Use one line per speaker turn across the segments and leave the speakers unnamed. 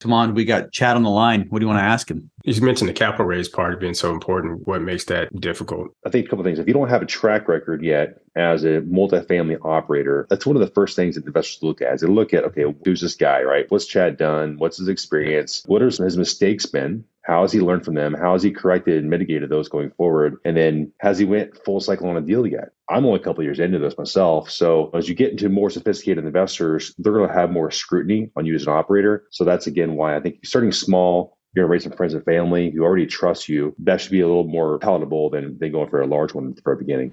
Timon, we got Chad on the line. What do you want to ask him?
You mentioned the capital raise part being so important. What makes that difficult?
I think a couple things. If you don't have a track record yet as a multifamily operator, that's one of the first things that investors look at. Is they look at, okay, who's this guy, right? What's Chad done? What's his experience? What are his mistakes been? How has he learned from them? How has he corrected and mitigated those going forward? And then has he went full cycle on a deal yet? I'm only a couple years into this myself. So as you get into more sophisticated investors, they're going to have more scrutiny on you as an operator. So that's again why I think starting small, you're going to raise some friends and family who already trust you. That should be a little more palatable than, than going for a large one for a beginning.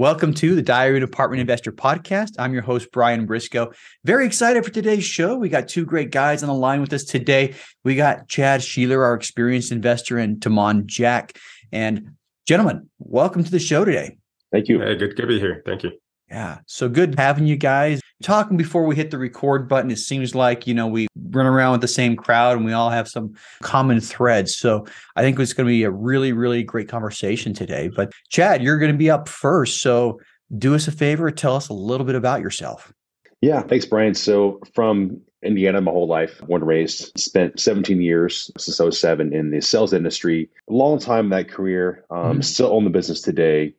Welcome to the Diary of Apartment Investor podcast. I'm your host, Brian Briscoe. Very excited for today's show. We got two great guys on the line with us today. We got Chad Sheeler, our experienced investor, and Timon Jack. And gentlemen, welcome to the show today.
Thank you.
Hey, good to be here. Thank you.
Yeah. So good having you guys talking before we hit the record button. It seems like, you know, we run around with the same crowd and we all have some common threads. So I think it's going to be a really, really great conversation today. But Chad, you're going to be up first. So do us a favor, tell us a little bit about yourself.
Yeah. Thanks, Brian. So from Indiana my whole life, born and raised, spent 17 years since I was 07 in the sales industry. A long time in that career. Um, mm-hmm. Still own the business today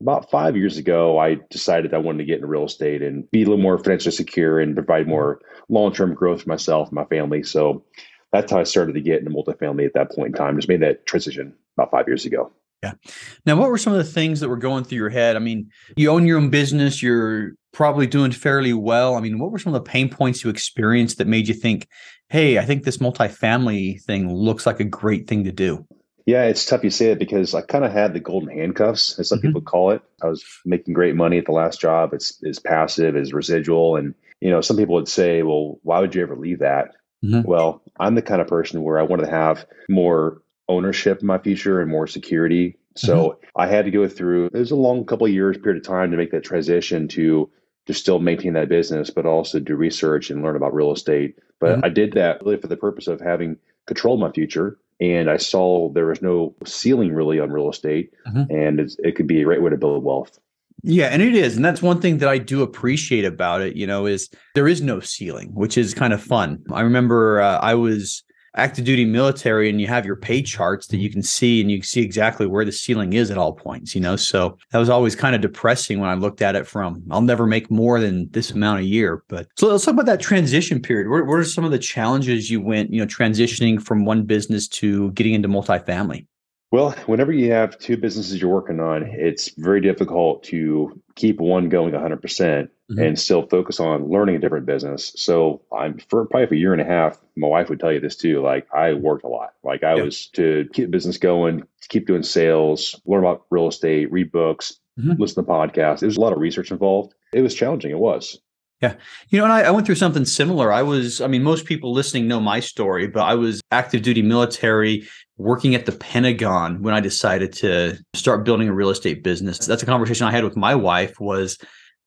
about five years ago, I decided I wanted to get into real estate and be a little more financially secure and provide mm-hmm. more long term growth for myself and my family. So that's how I started to get into multifamily at that point in time. Just made that transition about five years ago.
Yeah. Now, what were some of the things that were going through your head? I mean, you own your own business, you're probably doing fairly well. I mean, what were some of the pain points you experienced that made you think, hey, I think this multifamily thing looks like a great thing to do?
Yeah, it's tough you say it because I kind of had the golden handcuffs, as some mm-hmm. people call it. I was making great money at the last job. It's is passive, is residual, and you know, some people would say, "Well, why would you ever leave that?" Mm-hmm. Well, I'm the kind of person where I wanted to have more ownership in my future and more security. So mm-hmm. I had to go through. It was a long couple of years period of time to make that transition to to still maintain that business, but also do research and learn about real estate. But mm-hmm. I did that really for the purpose of having control of my future and I saw there was no ceiling really on real estate, mm-hmm. and it could be a great way to build wealth.
Yeah, and it is, and that's one thing that I do appreciate about it. You know, is there is no ceiling, which is kind of fun. I remember uh, I was active duty military and you have your pay charts that you can see and you can see exactly where the ceiling is at all points, you know? So that was always kind of depressing when I looked at it from, I'll never make more than this amount a year. But so let's talk about that transition period. What, what are some of the challenges you went, you know, transitioning from one business to getting into multifamily?
Well, whenever you have two businesses you're working on, it's very difficult to keep one going 100% mm hmm and still focus on learning a different business. So, I'm for probably for a year and a half, my wife would tell you this too. Like, I worked a lot. Like, I was to keep business going, keep doing sales, learn about real estate, read books, mm-hmm. listen to podcasts. There's a lot of research involved. It was challenging. It was.
Yeah. You know, and I, I, went through something similar. I was, I mean, most people listening know my story, but I was active duty military working at the Pentagon when I decided to start building a real estate business. That's a conversation I had with my wife was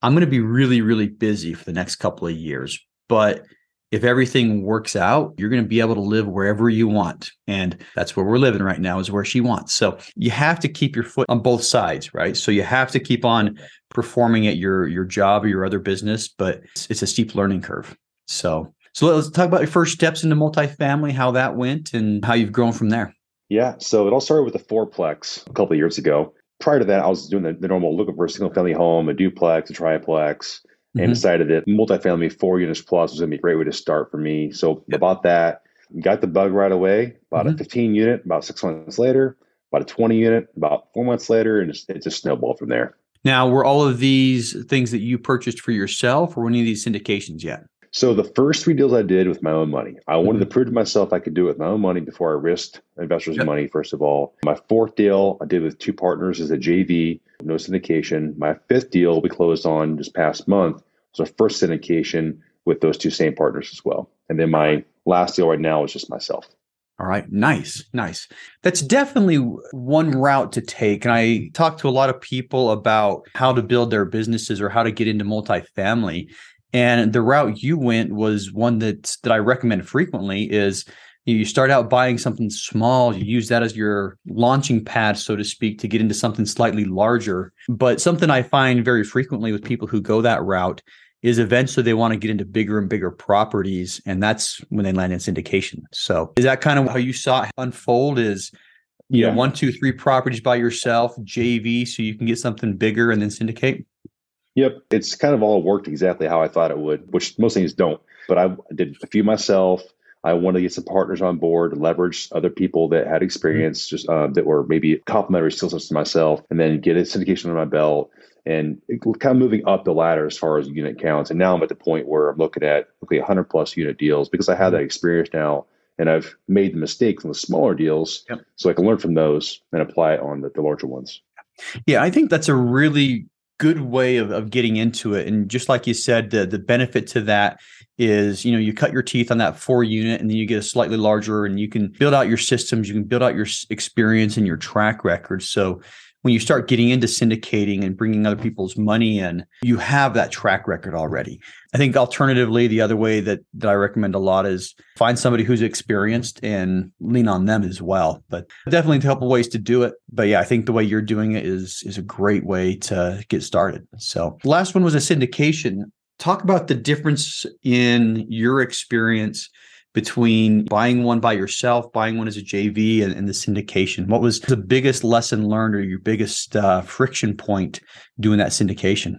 I'm going to be really, really busy for the next couple of years. But if everything works out, you're going to be able to live wherever you want. And that's where we're living right now, is where she wants. So you have to keep your foot on both sides, right? So you have to keep on performing at your your job or your other business, but it's, it's a steep learning curve. So so let's talk about your first steps into multifamily, how that went, and how you've grown from there.
Yeah, so it all started with a fourplex a couple of years ago. Prior to that, I was doing the, the normal looking for a single family home, a duplex, a triplex, and mm-hmm. decided that multifamily four units plus was going to be a great way to start for me. So yep. about that, got the bug right away. About mm-hmm. a 15 unit, about six months later. About a 20 unit, about four months later, and it just snowballed from there.
Now, were all of these things that you purchased for yourself, or any of these syndications yet?
So the first three deals I did with my own money, I wanted to mm-hmm. prove to myself I could do it with my own money before I risked investors' yep. money. First of all, my fourth deal I did with two partners as a JV, no syndication. My fifth deal we closed on this past month was our first syndication with those two same partners as well. And then my last deal right now is just myself.
All right. Nice. Nice. That's definitely one route to take. And I talk to a lot of people about how to build their businesses or how to get into multifamily. And the route you went was one that that I recommend frequently is you start out buying something small, you use that as your launching pad, so to speak, to get into something slightly larger. But something I find very frequently with people who go that route is eventually they want to get into bigger and bigger properties. And that's when they land in syndication. So is that kind of how you saw it unfold is you yeah. know, one, two, three properties by yourself, JV, so you can get something bigger and then syndicate?
Yep. It's kind of all worked exactly how I thought it would, which most things don't. But I did a few myself. I wanted to get some partners on board, leverage other people that had experience, mm-hmm. just uh, that were maybe complementary skill sets to myself, and then get a syndication on my belt and kind of moving up the ladder as far as unit counts. And now I'm at the point where I'm looking at okay, 100 plus unit deals because I have that experience now, and I've made the mistakes on the smaller deals, yep. so I can learn from those and apply it on the, the larger ones.
Yeah, I think that's a really good way of, of getting into it. And just like you said, the, the benefit to that is, you know, you cut your teeth on that four unit and then you get a slightly larger and you can build out your systems, you can build out your experience and your track record. So when you start getting into syndicating and bringing other people's money in, you have that track record already. I think alternatively, the other way that, that I recommend a lot is find somebody who's experienced and lean on them as well. But definitely a couple ways to do it. But yeah, I think the way you're doing it is is a great way to get started. So last one was a syndication. Talk about the difference in your experience between buying one by yourself, buying one as a JV, and, and the syndication? What was the biggest lesson learned or your biggest uh, friction point doing that syndication?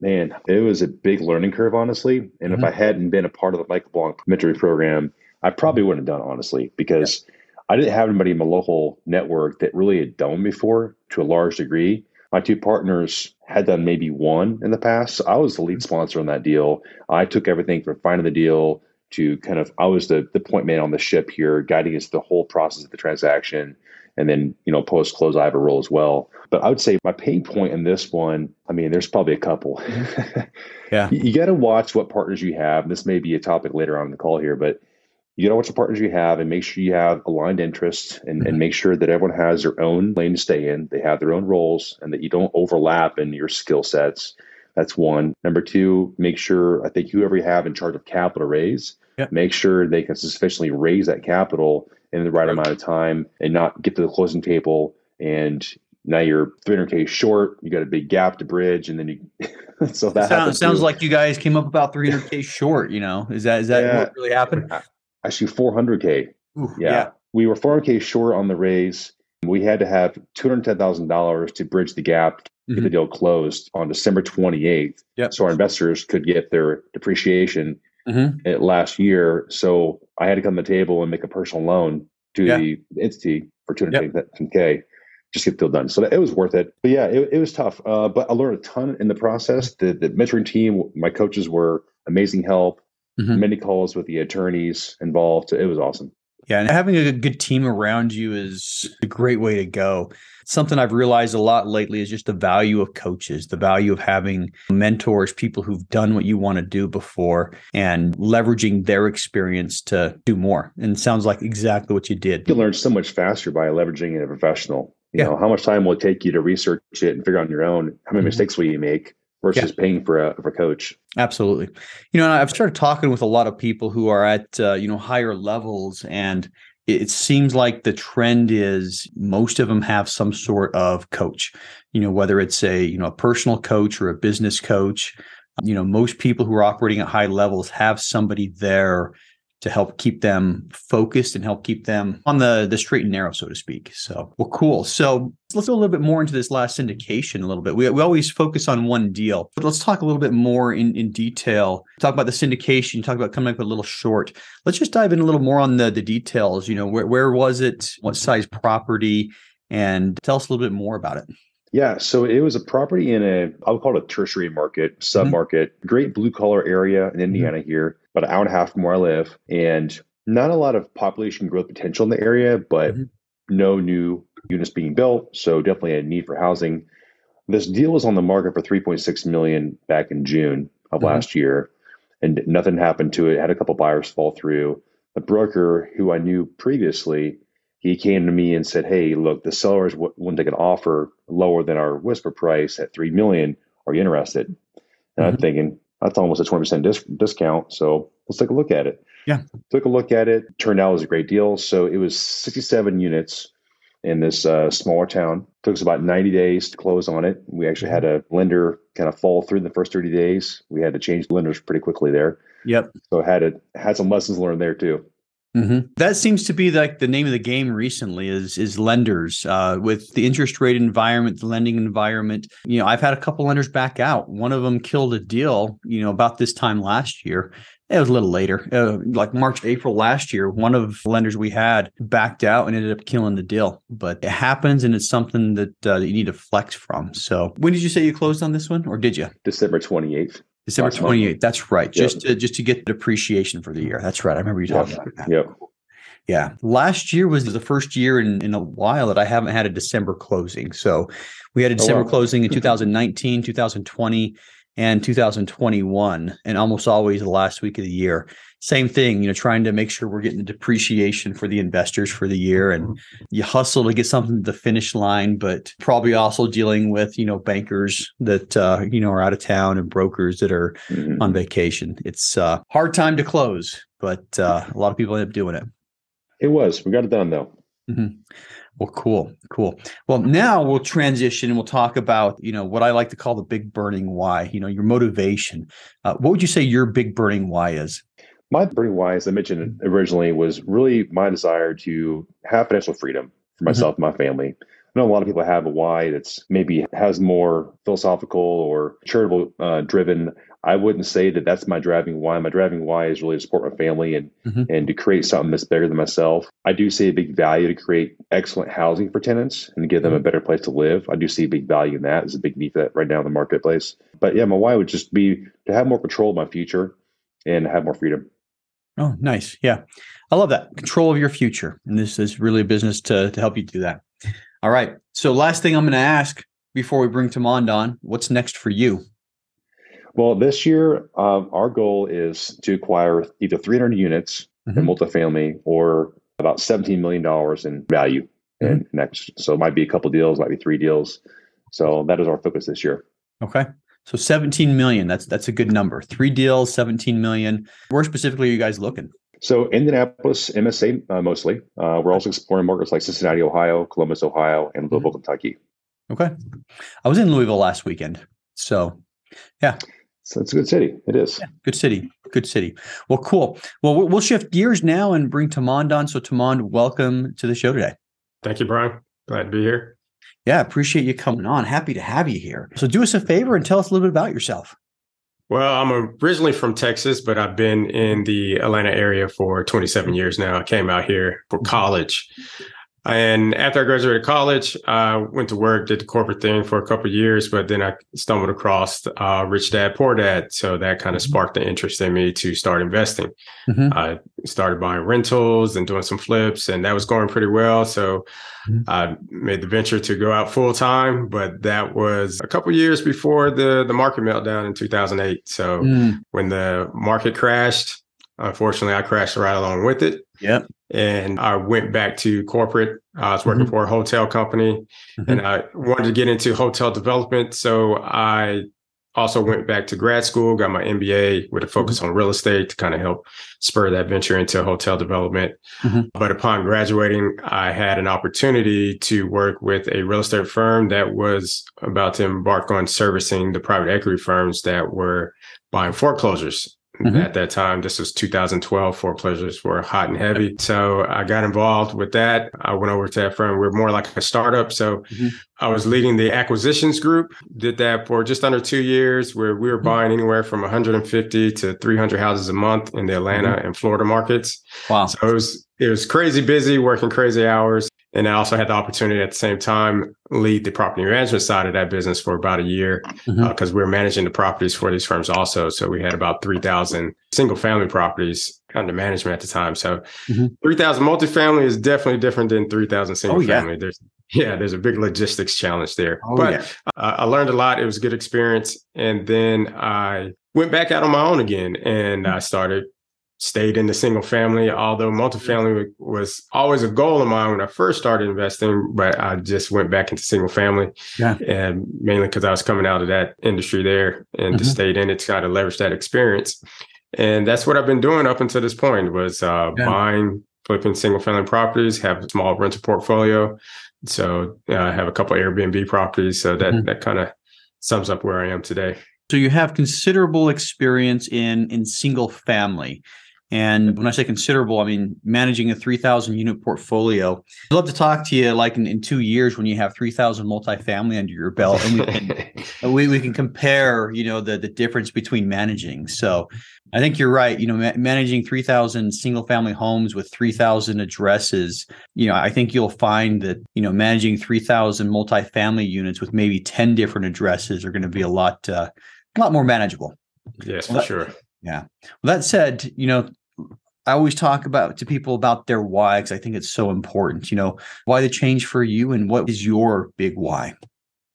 Man, it was a big learning curve, honestly. And mm-hmm. if I hadn't been a part of the Michael Blank mentoring program, I probably wouldn't have done it, honestly, because yeah. I didn't have anybody in my local network that really had done before to a large degree. My two partners had done maybe one in the past. So I was the lead mm-hmm. sponsor on that deal. I took everything from finding the deal to kind of I was the the point man on the ship here, guiding us the whole process of the transaction. And then, you know, post close, I have a role as well. But I would say my pain point in this one, I mean, there's probably a couple.
yeah.
You, you got to watch what partners you have. This may be a topic later on in the call here, but you got to watch the partners you have and make sure you have aligned interests and, mm-hmm. and make sure that everyone has their own lane to stay in. They have their own roles and that you don't overlap in your skill sets. That's one. Number two, make sure I think whoever you have in charge of capital raise Yep. Make sure they can sufficiently raise that capital in the right amount of time and not get to the closing table and now you're 300k short. You got a big gap to bridge, and then you.
so that sounds, sounds like you guys came up about 300k short. You know, is that is that yeah. what really happened?
Actually, 400k. Ooh, yeah. yeah, we were 400k short on the raise. We had to have $210,000 to bridge the gap, get mm-hmm. the deal closed on December 28th. Yep. So our investors could get their depreciation mm-hmm. last year. So I had to come to the table and make a personal loan to yeah. the entity for 210K yep. just get the deal done. So that, it was worth it. But yeah, it, it was tough. Uh, but I learned a ton in the process. The, the mentoring team, my coaches were amazing help. Mm-hmm. Many calls with the attorneys involved. It was awesome.
Yeah, and having a good team around you is a great way to go. Something I've realized a lot lately is just the value of coaches, the value of having mentors, people who've done what you want to do before and leveraging their experience to do more. And sounds like exactly what you did.
You learn so much faster by leveraging a professional. You yeah. know, how much time will it take you to research it and figure out on your own? How many mm-hmm. mistakes will you make? Versus yeah. paying for a for a coach.
Absolutely. You know, I've started talking with a lot of people who are at uh, you know higher levels, and it seems like the trend is most of them have some sort of coach. You know, whether it's a you know a personal coach or a business coach. You know, most people who are operating at high levels have somebody there to help keep them focused and help keep them on the the straight and narrow, so to speak. So, well, cool. So let's go a little bit more into this last syndication a little bit. We, we always focus on one deal, but let's talk a little bit more in, in detail. Talk about the syndication, talk about coming up with a little short. Let's just dive in a little more on the, the details. You know, where, where was it? What size property? And tell us a little bit more about it.
Yeah, so it was a property in a, I would call it a tertiary market, sub market, mm-hmm. great blue collar area in Indiana mm-hmm. here about an hour and a half from where I live, and not a lot of population growth potential in the area, but mm-hmm. no new units being built. So definitely a need for housing. This deal was on the market for 3.6 million back in June of mm-hmm. last year, and nothing happened to it. Had a couple buyers fall through. The broker who I knew previously, he came to me and said, "Hey, look, the sellers w- want to take an offer lower than our whisper price at three million. Are you interested?" And mm-hmm. I'm thinking that's almost a 20% dis- discount. So let's take a look at it.
Yeah.
Took a look at it. Turned out it was a great deal. So it was 67 units in this uh, smaller town. Took us about 90 days to close on it. We actually had a lender kind of fall through in the first 30 days. We had to change lenders pretty quickly there.
Yep.
So had it had some lessons learned there too.
Mm-hmm. That seems to be like the name of the game recently is is lenders uh, with the interest rate environment, the lending environment. You know, I've had a couple lenders back out. One of them killed a deal. You know, about this time last year. It was a little later, uh, like March, April last year. One of the lenders we had backed out and ended up killing the deal. But it happens, and it's something that, uh, that you need to flex from. So, when did you say you closed on this one, or did you?
December twenty eighth.
December 28th. That's right. Yep. Just to, just to get the depreciation for the year. That's right. I remember you talking
yep.
about that.
Yep.
Yeah. Last year was the first year in, in a while that I haven't had a December closing. So we had a oh, December oh, wow. closing in 2019, 2020, and 2021, and almost always the last week of the year same thing, you know, trying to make sure we're getting the depreciation for the investors for the year and you hustle to get something to the finish line, but probably also dealing with, you know, bankers that, uh, you know, are out of town and brokers that are mm-hmm. on vacation. It's a uh, hard time to close, but uh, a lot of people end up doing it.
It was. We got it done though.
Mm-hmm. Well, cool, cool. Well, now we'll transition and we'll talk about you know what I like to call the big burning why. You know, your motivation. Uh, what would you say your big burning why is?
My burning why, as I mentioned originally, was really my desire to have financial freedom for mm-hmm. myself mm-hmm. and my family. I know a lot of people have a why that's maybe has more philosophical or charitable uh, driven. I wouldn't say that that's my driving why. My driving why is really to support my family and mm-hmm. and to create something that's better than myself. I do see a big value to create excellent housing for tenants and to give them a mm-hmm. better place to live. I do see a big value in that. There's a big need for that right now in the marketplace. But yeah, my why would just be to have more control of my future and have more freedom.
Oh, nice. Yeah. I love that. Control of your future. And this is really a business to, to help you do that. All right. So last thing I'm going to ask before we bring Tamond on, what's next for you?
Well, this year, um, our goal is to acquire either 300 units mm-hmm. in multifamily or about $17 million in value. Mm-hmm. And next, so it might be a couple deals, might be three deals. So that is our focus this year.
Okay. So 17 million. That's that's a good number. Three deals, 17 million. Where specifically are you guys looking?
So Indianapolis, MSA uh, mostly. Uh, we're also exploring markets like Cincinnati, Ohio, Columbus, Ohio, and Louisville, mm-hmm. Kentucky.
Okay. I was in Louisville last weekend. So yeah.
So it's a good city. It is. Yeah,
good city. Good city. Well, cool. Well, we'll shift gears now and bring Tamond on. So Tamond, welcome to the show today.
Thank you, Brian. Glad to be here.
Yeah, appreciate you coming on. Happy to have you here. So do us a favor and tell us a little bit about yourself.
Well, I'm originally from Texas, but I've been in the Atlanta area for 27 mm-hmm. years now. I came out here for mm-hmm. college. And after I graduated college, I went to work, did the corporate thing for a couple years, but then I stumbled across uh, Rich Dad Poor Dad. So that kind of mm-hmm. sparked the interest in me to start investing. Mm-hmm. I started buying rentals and doing some flips, and that was going pretty well. So mm-hmm. I made the venture to go out full time, but that was a couple years before the the market meltdown in 2008. So mm. when the market crashed, unfortunately, I crashed right along with it.
Yep.
And I went back to corporate. I was working mm-hmm. for a hotel company mm-hmm. and I wanted to get into hotel development. So I also went back to grad school, got my MBA with a focus mm-hmm. on real estate to kind of help spur that venture into hotel development. Mm-hmm. But upon graduating, I had an opportunity to work with a real estate firm that was about to embark on servicing the private equity firms that were buying foreclosures Mm-hmm. At that time, this was 2012. Foreclosures were hot and heavy. So I got involved with that. I went over to that firm. We are more like a startup. So mm-hmm. I was leading the acquisitions group, did that for just under two years, where we were mm-hmm. buying anywhere from 150 to 300 houses a month in the Atlanta mm-hmm. and Florida markets.
Wow.
So it was, it was crazy busy, working crazy hours. And I also had the opportunity at the same time lead the property management side of that business for about a year because mm-hmm. uh, we were managing the properties for these firms also. So we had about 3,000 single family properties under management at the time. So mm-hmm. 3,000 multifamily is definitely different than 3,000 single oh, yeah. family. There's yeah, there's a big logistics challenge there. Oh, but yeah. uh, I learned a lot. It was a good experience. And then I went back out on my own again and I started stayed in the single family, although multifamily was always a goal of mine when I first started investing, but I just went back into single family. Yeah. And mainly because I was coming out of that industry there and mm-hmm. just stayed in it to try to leverage that experience. And that's what I've been doing up until this point was uh, yeah. buying, flipping single family properties, have a small rental portfolio. So uh, I have a couple Airbnb properties. So that, mm-hmm. that kind of sums up where I am today.
So you have considerable experience in in single family. And when I say considerable, I mean managing a 3,000 unit portfolio. I'd love to talk to you like in, in two years when you have 3,000 multifamily under your belt and we can, we, we can compare, you know, the, the difference between managing. So I think you're right. You know, ma- managing 3,000 single family homes with 3,000 addresses, you know, I think you'll find that, you know, managing 3,000 multifamily units with maybe 10 different addresses are going to be a lot, uh, a lot more manageable.
Yes, for sure.
Yeah. Well, that said, you know, I always talk about to people about their why because I think it's so important. You know, why the change for you and what is your big why?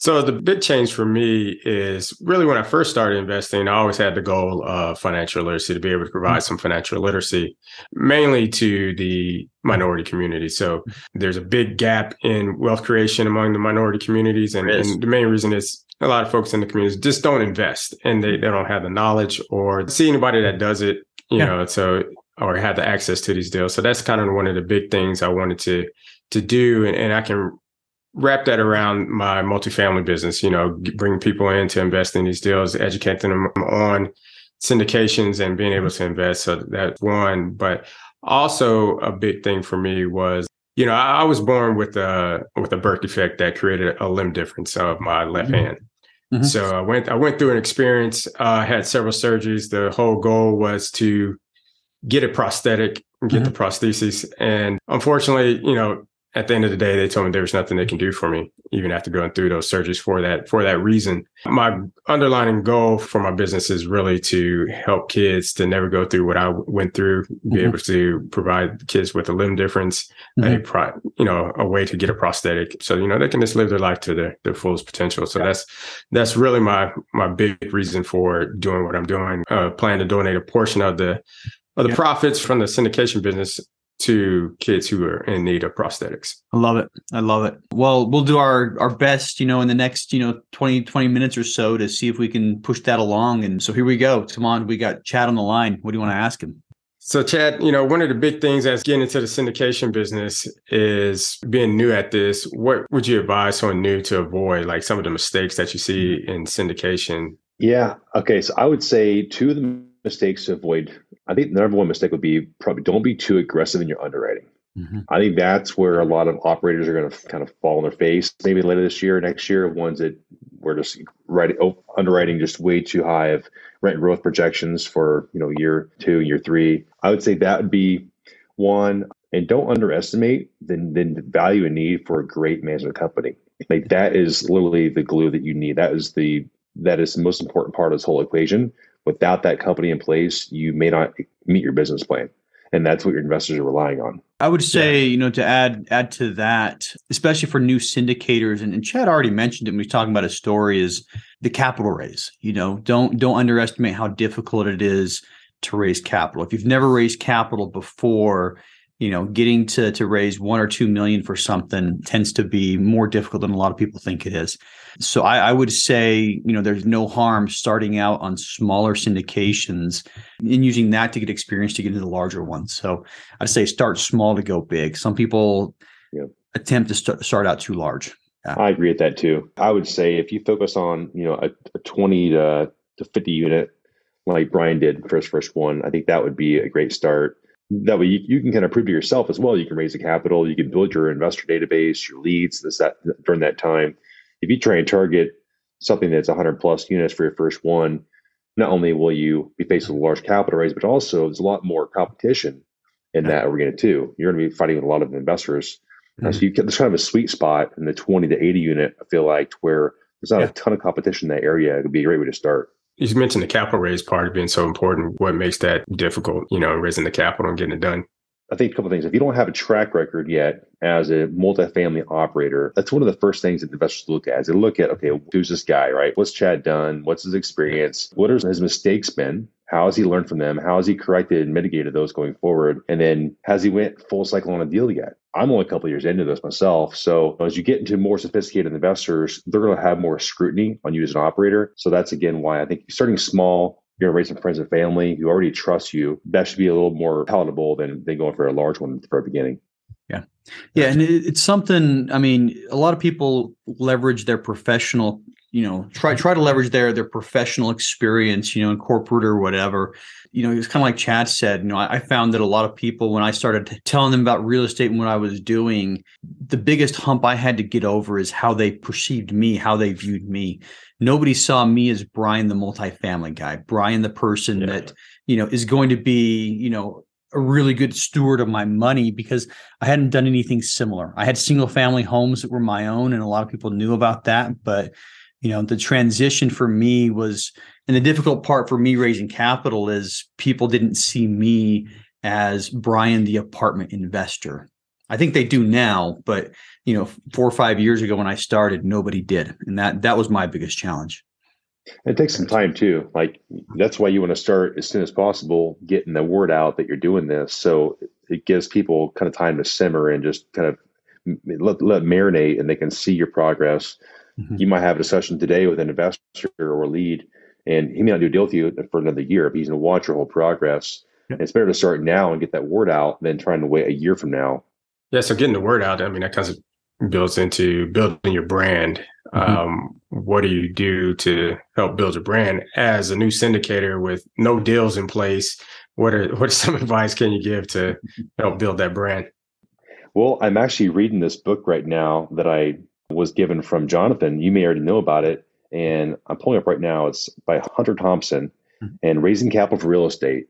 So the big change for me is really when I first started investing, I always had the goal of financial literacy to be able to provide mm-hmm. some financial literacy, mainly to the minority community. So there's a big gap in wealth creation among the minority communities. And, and the main reason is a lot of folks in the community just don't invest and they, they don't have the knowledge or see anybody that does it, you yeah. know, so or have the access to these deals. So that's kind of one of the big things I wanted to to do. And, and I can wrap that around my multifamily business, you know, bring people in to invest in these deals, educating them on syndications and being able to invest. So that's one. But also a big thing for me was you know, I, I, was born with a with a birth defect that created a limb difference of my left mm-hmm. hand. Mm-hmm. So I went I went through an experience, uh, had several surgeries. The whole goal was to get a prosthetic, get mm-hmm. the prosthesis. And unfortunately, you know, at the end of the day, they told me there was nothing they can do for me, even after going through those surgeries for that, for that reason. My underlying goal for my business is really to help kids to never go through what I went through, be mm-hmm. able to provide kids with a limb difference, mm-hmm. a pro, you know, a way to get a prosthetic. So, you know, they can just live their life to their, their fullest potential. So yeah. that's, that's really my, my big reason for doing what I'm doing. Uh, plan to donate a portion of the, of the yeah. profits from the syndication business to kids who are in need of prosthetics.
I love it. I love it. Well, we'll do our our best, you know, in the next, you know, 20 20 minutes or so to see if we can push that along and so here we go. Come on, we got Chad on the line. What do you want to ask him?
So, Chad, you know, one of the big things as getting into the syndication business is being new at this. What would you advise someone new to avoid, like some of the mistakes that you see mm-hmm. in syndication?
Yeah. Okay. So, I would say two of the mistakes to avoid I think the number one mistake would be probably don't be too aggressive in your underwriting. Mm-hmm. I think that's where a lot of operators are going to kind of fall on their face. Maybe later this year, next year, ones that were just writing, oh, underwriting just way too high of rent growth projections for you know year two, year three. I would say that would be one. And don't underestimate the, the value and need for a great management company. Like that is literally the glue that you need. That is the that is the most important part of this whole equation without that company in place, you may not meet your business plan. And that's what your investors are relying on.
I would say, yeah. you know, to add add to that, especially for new syndicators, and, and Chad already mentioned it when we was talking about a story, is the capital raise. You know, don't don't underestimate how difficult it is to raise capital. If you've never raised capital before, you know, getting to to raise one or two million for something tends to be more difficult than a lot of people think it is. So I, I would say, you know, there's no harm starting out on smaller syndications and using that to get experience to get into the larger ones. So I'd say start small to go big. Some people yep. attempt to start, start out too large.
Yeah. I agree with that too. I would say if you focus on, you know, a, a 20 to, to 50 unit like Brian did for his first one, I think that would be a great start that way you, you, can kind of prove to yourself as well. You can raise the capital, you can build your investor database, your leads this that during that time. If you try and target something that's 100 plus units for your first one, not only will you be faced with a large capital raise, but also there's a lot more competition in that arena too. You're going to be fighting with a lot of investors Mm-hmm. So you get this kind of a sweet spot in the 20 to 80 unit, I feel like, where there's not yeah. a ton of competition in that area. It would be a great way to start.
You mentioned the capital raise part of being so important. What makes that difficult, you know, raising the capital and getting it done?
I think a couple things. If you don't have a track record yet as a multifamily operator, that's one of the first things that investors look at. Is they look at, okay, who's this guy, right? What's Chad done? What's his experience? What are his mistakes been? How has he learned from them? How has he corrected and mitigated those going forward? And then has he went full cycle on a deal yet? I'm only a couple years into this myself. So as you get into more sophisticated investors, they're going to have more scrutiny on you as an operator. So that's again why I think starting small, you're going to raise some friends and family who already trust you. That should be a little more palatable than, than going for a large one the very beginning.
Yeah. Yeah. And it's something, I mean, a lot of people leverage their professional you know try try to leverage their their professional experience you know in corporate or whatever you know it's kind of like chad said you know I, I, found that a lot of people when i started telling them about real estate and what i was doing the biggest hump i had to get over is how they perceived me how they viewed me nobody saw me as brian the multifamily guy brian the person yeah. that you know is going to be you know a really good steward of my money because I hadn't done anything similar. I had single family homes that were my own, and a lot of people knew about that. But you know the transition for me was and the difficult part for me raising capital is people didn't see me as brian the apartment investor. I think they do now but you know four or five years ago when i started nobody did. And that that was my biggest challenge.
It takes some time too. Like that's why you want to start as soon as possible getting the word out that you're doing this. So it gives people kind of time to simmer and just kind of let, let marinate and they can see your progress Mm-hmm. You might have a discussion today with an investor or a lead, and he may not do a deal with you for another year, but he's going to watch your whole progress. Yep. It's better to start now and get that word out than trying to wait a year from now.
Yeah, so getting the word out, I mean, that kind of builds into building your brand. Mm-hmm. Um, what do you do to help build your brand as a new syndicator with no deals in place? What are what some advice can you give to help build that brand?
Well, I'm actually reading this book right now that I was given from Jonathan. You may already know about it. And I'm pulling up right now. It's by Hunter Thompson mm-hmm. and Raising Capital for Real Estate.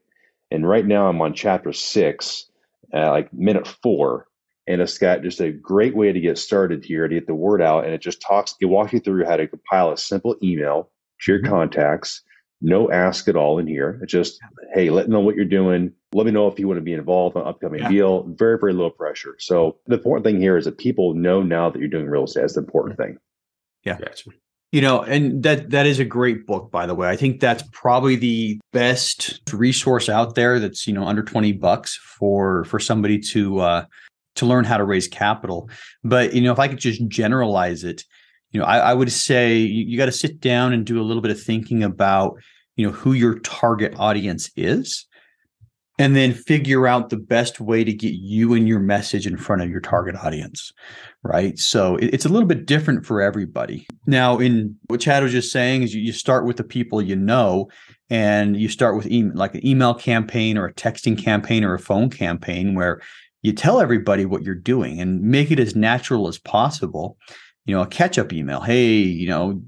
And right now I'm on chapter six, uh, like minute four. And it's got just a great way to get started here to get the word out. And it just talks, it walks you through how to compile a simple email to your mm-hmm. contacts no ask at all in here. It's just, hey, let me know what you're doing. Let me know if you want to be involved on an upcoming yeah. deal. Very, very low pressure. So the important thing here is that people know now that you're doing real estate. That's the important thing.
Yeah. Gotcha. You know, and that that is a great book, by the way. I think that's probably the best resource out there that's, you know, under 20 bucks for for somebody to uh to learn how to raise capital. But you know, if I could just generalize it, you know, I, I would say you, you got to sit down and do a little bit of thinking about, you know, who your target audience is, and then figure out the best way to get you and your message in front of your target audience. Right. So it's a little bit different for everybody. Now, in what Chad was just saying is you, start with the people you know, and you start with email, like an email campaign or a texting campaign or a phone campaign where you tell everybody what you're doing and make it as natural as possible you know, a catch up email. Hey, you know,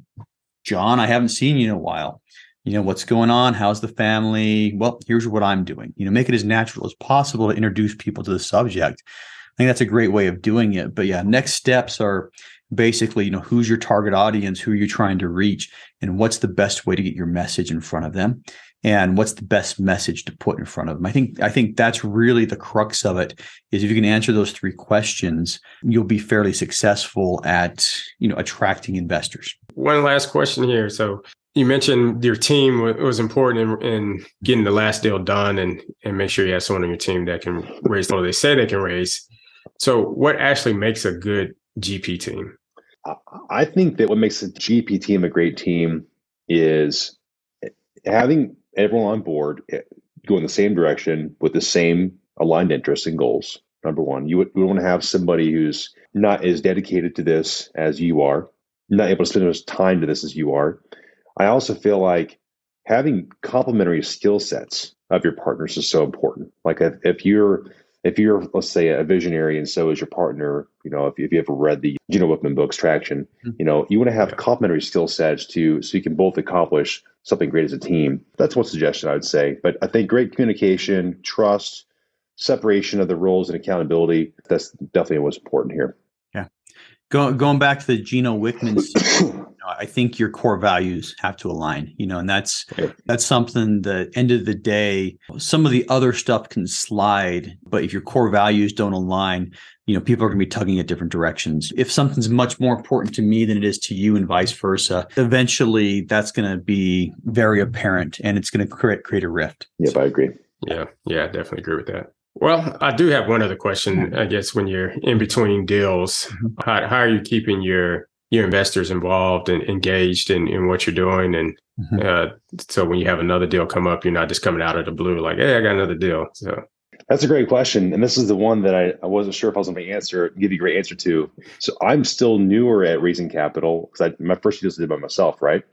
John, I haven't seen you in a while. You know, what's going on? How's the family? Well, here's what I'm doing. You know, make it as natural as possible to introduce people to the subject. I think that's a great way of doing it. But yeah, next steps are basically, you know, who's your target audience? Who are you trying to reach? And what's the best way to get your message in front of them? and what's the best message to put in front of them i think i think that's really the crux of it is if you can answer those three questions you'll be fairly successful at you know attracting investors
one last question here so you mentioned your team was important in, in getting the last deal done and and make sure you have someone on your team that can raise what they say they can raise so what actually makes a good gp team
i think that what makes a gp team a great team is having everyone on board eh, go in the same direction with the same aligned interests and goals. Number one, you would, you want to have somebody who's not as dedicated to this as you are, not able to spend as much time to this as you are. I also feel like having complementary skill sets of your partners is so important. Like if, if you're if you're let's say a visionary and so is your partner, you know, if, if you ever read the Gino Wickman books Traction, mm-hmm. you know, you want to have complementary skill sets to so you can both accomplish something great as a team. That's one suggestion I would say. But I think great communication, trust, separation of the roles and accountability. That's definitely what's important here.
Yeah. Go, going back to the Gino Wickman, I think your core values have to align, you know, and that's that's something that end of the day, some of the other stuff can slide, but if your core values don't align, you know, people are going to be tugging at different directions. If something's much more important to me than it is to you and vice versa, eventually that's going to be very apparent and it's going to create create a rift.
Yep, I agree.
Yeah, yeah, I definitely agree with that. Well, I do have one other question. I guess when you're in between deals, mm-hmm. how, how are you keeping your your investors involved and engaged in, in what you're doing? And mm-hmm. uh, so when you have another deal come up, you're not just coming out of the blue like, "Hey, I got another deal." So
that's a great question, and this is the one that I, I wasn't sure if I was going to answer, give you a great answer to. So I'm still newer at raising capital because my first deals I did by myself, right?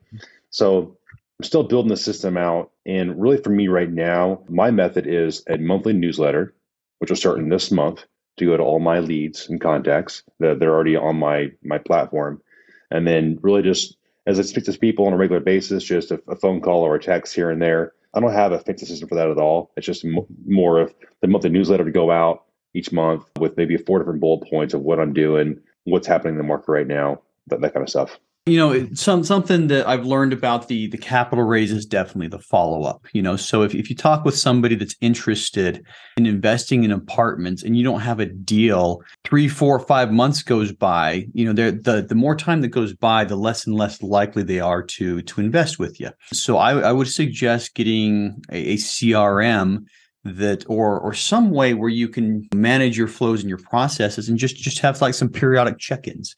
So I'm still building the system out. And really, for me right now, my method is a monthly newsletter, which will start in this month to go to all my leads and contacts that they're already on my my platform, and then really just as I speak to people on a regular basis, just a, a phone call or a text here and there. I don't have a fancy system for that at all. It's just m- more of the monthly newsletter to go out each month with maybe four different bullet points of what I'm doing, what's happening in the market right now, that, that kind of stuff
you know some something that i've learned about the the capital raise is definitely the follow-up you know? So if, if you talk with somebody that's interested in investing in apartments and you don't have a deal three four five months goes by you know the the more time that goes by the less and less likely they are to to invest with you. So i, I would suggest getting a, a crm that or or some way where you can manage your flows and your processes and just just have like some periodic check-ins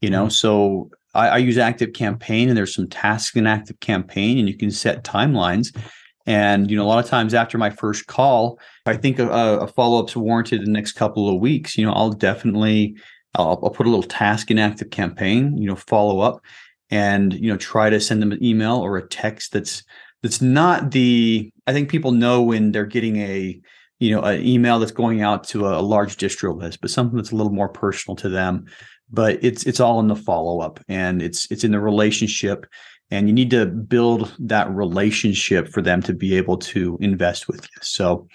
you know? Mm-hmm. so I, I use Active Campaign, and there's some tasks in Active Campaign, and you can set timelines. And you know, a lot of times after my first call, I think uh, a, a follow up's warranted in the next couple of weeks. You know, I'll definitely I'll, I'll, put a little task in Active Campaign. You know, follow up, and you know, try to send them an email or a text that's that's not the. I think people know when they're getting a you know an email that's going out to a, a large distro list, but something that's a little more personal to them but it's it's all in the follow up and it's it's in the relationship and you need to build that relationship for them to be able to invest with you. So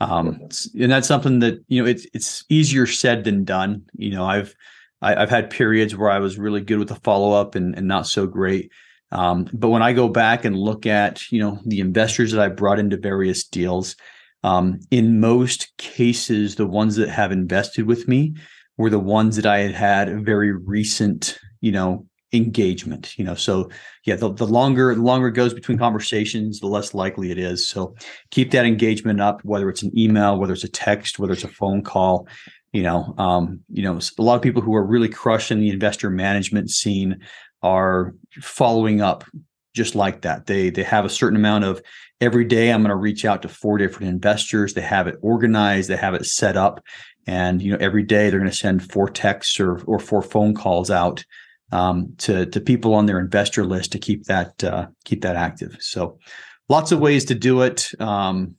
um and that's something that you know it's it's easier said than done. You know i've I, have i have had periods where i was really good with the follow up and, and not so great. Um, but when i go back and look at you know the investors that i brought into various deals um, in most cases the ones that have invested with me were the ones that I had had a very recent, you know, engagement. You know, so yeah, the, the longer the longer it goes between conversations, the less likely it is. So keep that engagement up, whether it's an email, whether it's a text, whether it's a phone call. You know, um, you know, a lot of people who are really crushing the investor management scene are following up just like that. They they have a certain amount of every day I'm going to reach out to four different investors. They have it organized, they have it set up, and you know every day they're going to send four texts or or four phone calls out um, to to people on their investor list to keep that uh, keep that active. So lots of ways to do it. Um,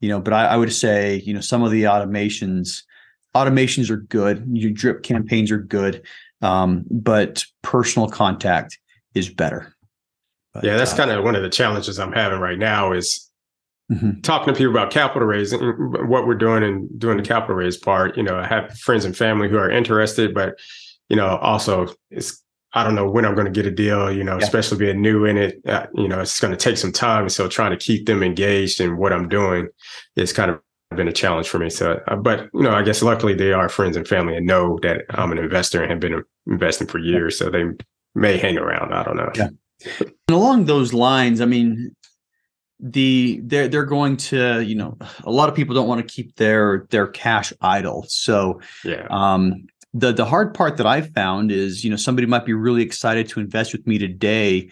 you know, but I, I, would say you know some of the automations automations are good. Your drip campaigns are good, um, but personal contact is better.
But, yeah, that's uh, kind of one of the challenges I'm having right now is mm-hmm. talking to people about capital raising, what we're doing and doing the capital raise part. You know, I have friends and family who are interested, but you know, also it's I don't know when I'm going to get a deal. You know, yeah. especially being new in it. Uh, you know, it's going to take some time. So trying to keep them engaged in what I'm doing is kind of been a challenge for me. So, uh, but you know, I guess luckily they are friends and family and know that I'm an investor and have been investing for years, so they may hang around. I don't know.
Yeah. And along those lines, I mean, the they're they're going to you know a lot of people don't want to keep their their cash idle so
yeah
um the the hard part that i've found is you know somebody might be really excited to invest with me today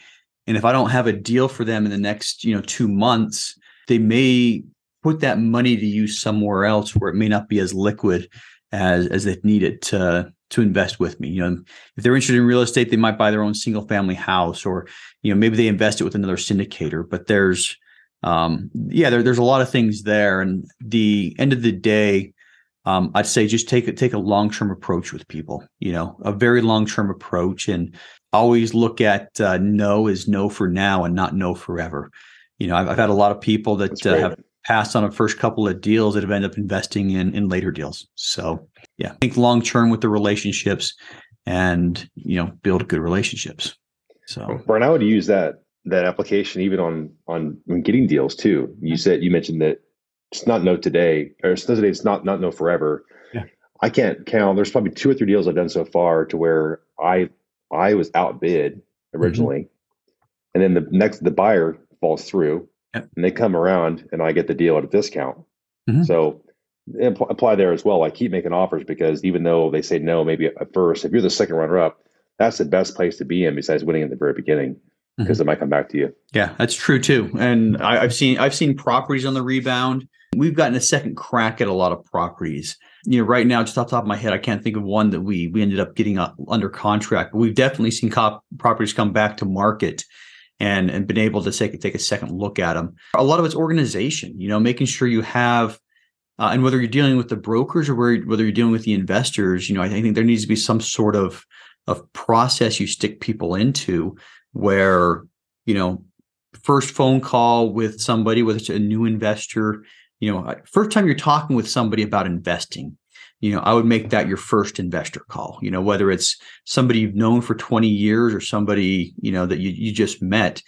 and if i don't have a deal for them in the next you know two months they may put that money to use somewhere else where it may not be as liquid as as they need it to to invest with me. You know, if they're interested in real estate, they might buy their own single family house, or you know, maybe they invest it with another syndicator. But there's um, yeah, there, there's a lot of things there. And the end of the day, um, I'd say just take a, take a long term approach with people. You know, a very long term approach, and always look at uh, no is no for now and not no forever. You know, I've, I've had a lot of people that uh, have passed on a first couple of deals that have ended up investing in in later deals. So yeah, think long term with the relationships and you know build good relationships. So
Brian, I would use that that application even on on when getting deals too. You said you mentioned that it's not no today or it's today it's not not no forever.
Yeah.
I can't count. There's probably two or three deals I've done so far to where I I was outbid originally, mm-hmm. and then the next the buyer falls through, yep. and they come around and I get the deal at a discount. Mm-hmm. So apply there as well. I keep making offers because even though they say no, maybe at first, if you're the second runner up, that's the best place to be in besides winning in the very beginning because mm-hmm. it might come back to you.
Yeah, that's true too. And I, have seen I've seen properties on the rebound. We've gotten a second crack at a lot of properties. You know, right now, just off the top of my head, I can't think of one that we we ended up getting under contract. But we've definitely seen cop properties come back to market and and been able to take take a second look at them. A lot of it's organization. You know, making sure you have. Uh, and whether you're dealing with the brokers or whether you're dealing with the investors, you know, I think there needs to be some sort of of process you stick people into where you know first phone call with somebody whether it's a new investor you know first time you're talking with somebody about investing you know i would make that your first investor call you know whether it's somebody you've known for 20 years or somebody you know that you, you just met.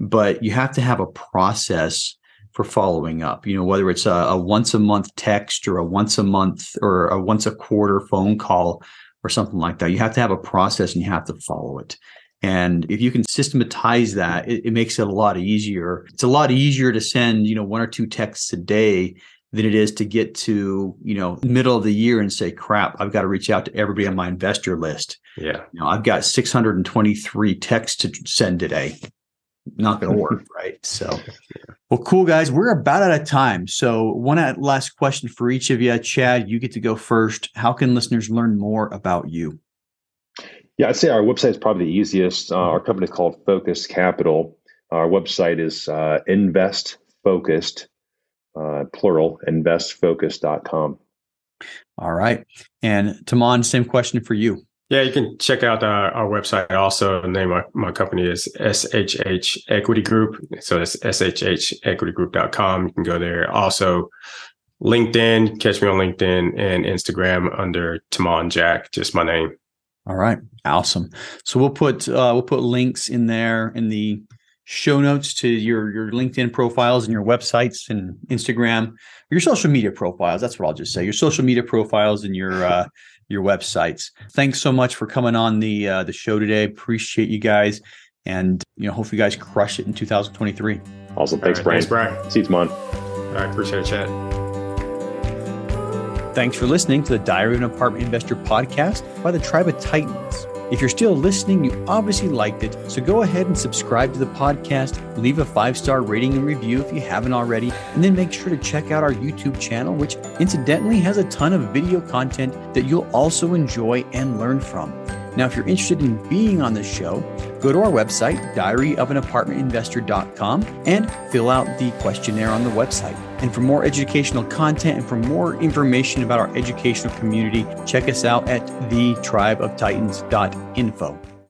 But you have to have a process for following up you know whether it's a, a once a month text or a once a month or a once a quarter phone call or something like that. You have to have a process and you have to follow it and if you can systematize that, it, it, makes it a lot easier. It's a lot easier to send, you know, one or two texts a day than it is to get to, you know, middle of the year and say, crap, I've got to reach out to everybody on my investor list.
Yeah.
You know, I've got 623 texts to send today. Not going to work. right. So, well, cool guys. We're about out of time. So, one last question for each of you. Chad, you get to go first. How can listeners learn more about you?
Yeah, I'd say our website is probably the easiest. Uh, our company is called Focus Capital. Our website is uh, Invest Focused, uh, plural, investfocus.com.
All right. And Taman, same question for you.
Yeah, you can check out our, our website. Also, the name of my company is SHH Equity Group. So it's shhequitygroup.com. You can go there. Also, LinkedIn, catch me on LinkedIn and Instagram under Taman Jack, just my name.
All right, awesome. So we'll put uh, we'll put links in there in the show notes to your your LinkedIn profiles and your websites and Instagram, your social media profiles. That's what I'll just say. Your social media profiles and your uh, your websites. Thanks so much for coming on the uh, the show today. Appreciate you guys, and you know, hope you guys crush it in 2023.
Awesome. Thanks, right, Brian.
Thanks, Brian.
See you tomorrow.
All right, appreciate it, Chad.
Thanks for listening to the Diary of an Apartment Investor podcast by the Tribe of Titans. If you're still listening, you obviously liked it, so go ahead and subscribe to the podcast, leave a five star rating and review if you haven't already, and then make sure to check out our YouTube channel, which incidentally has a ton of video content that you'll also enjoy and learn from. Now, if you're interested in being on the show, go to our website, diaryofanapartmentinvestor.com, and fill out the questionnaire on the website. And for more educational content and for more information about our educational community, check us out at thetribeoftitans.info.